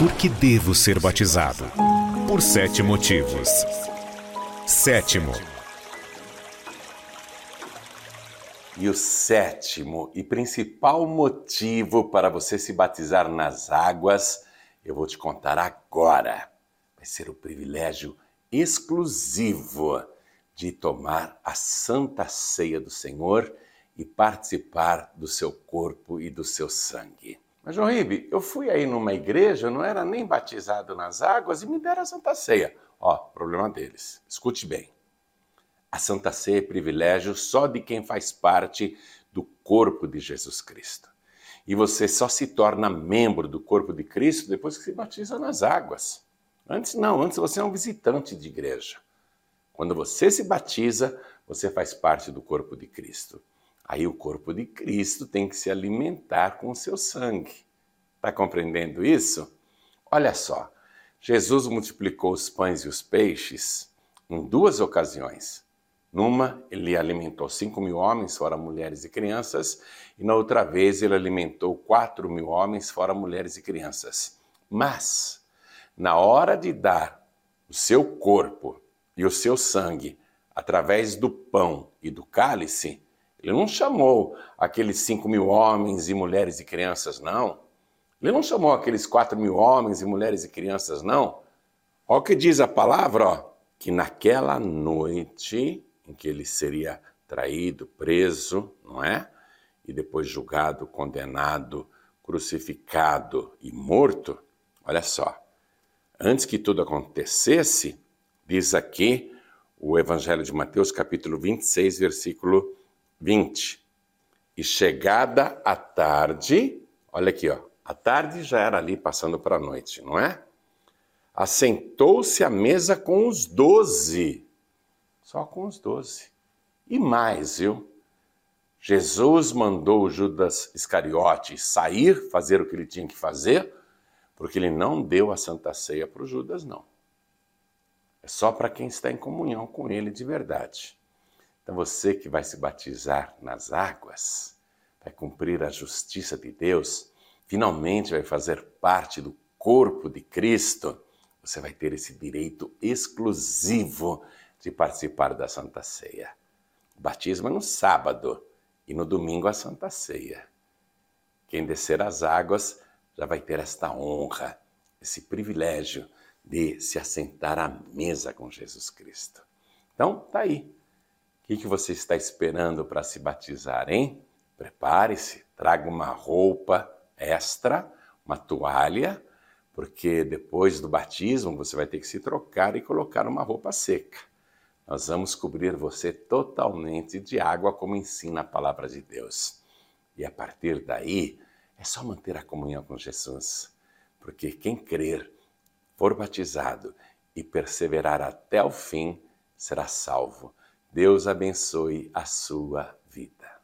Por que devo ser batizado? Por sete motivos. Sétimo. E o sétimo e principal motivo para você se batizar nas águas, eu vou te contar agora. Vai ser o privilégio exclusivo de tomar a santa ceia do Senhor e participar do seu corpo e do seu sangue. Mas, João Ribe, eu fui aí numa igreja, não era nem batizado nas águas e me deram a Santa Ceia. Ó, problema deles. Escute bem. A Santa Ceia é privilégio só de quem faz parte do corpo de Jesus Cristo. E você só se torna membro do corpo de Cristo depois que se batiza nas águas. Antes não, antes você é um visitante de igreja. Quando você se batiza, você faz parte do corpo de Cristo. Aí o corpo de Cristo tem que se alimentar com o seu sangue. Está compreendendo isso? Olha só, Jesus multiplicou os pães e os peixes em duas ocasiões. Numa, ele alimentou cinco mil homens, fora mulheres e crianças, e na outra vez, ele alimentou quatro mil homens, fora mulheres e crianças. Mas, na hora de dar o seu corpo e o seu sangue através do pão e do cálice, ele não chamou aqueles cinco mil homens e mulheres e crianças, não. Ele não chamou aqueles quatro mil homens e mulheres e crianças, não. Olha o que diz a palavra, ó, que naquela noite em que ele seria traído, preso, não é? E depois julgado, condenado, crucificado e morto, olha só. Antes que tudo acontecesse, diz aqui o Evangelho de Mateus, capítulo 26, versículo 20. E chegada a tarde, olha aqui, ó, a tarde já era ali passando para a noite, não é? Assentou-se à mesa com os doze, só com os doze. E mais, viu? Jesus mandou Judas Iscariote sair, fazer o que ele tinha que fazer, porque ele não deu a Santa Ceia para o Judas, não. É só para quem está em comunhão com ele de verdade. Então você que vai se batizar nas águas, vai cumprir a justiça de Deus, finalmente vai fazer parte do corpo de Cristo, você vai ter esse direito exclusivo de participar da Santa Ceia. O batismo é no sábado e no domingo a Santa Ceia. Quem descer as águas já vai ter esta honra, esse privilégio de se assentar à mesa com Jesus Cristo. Então, tá aí que, que você está esperando para se batizar, hein? Prepare-se, traga uma roupa extra, uma toalha, porque depois do batismo você vai ter que se trocar e colocar uma roupa seca. Nós vamos cobrir você totalmente de água, como ensina a palavra de Deus. E a partir daí, é só manter a comunhão com Jesus, porque quem crer, for batizado e perseverar até o fim, será salvo. Deus abençoe a sua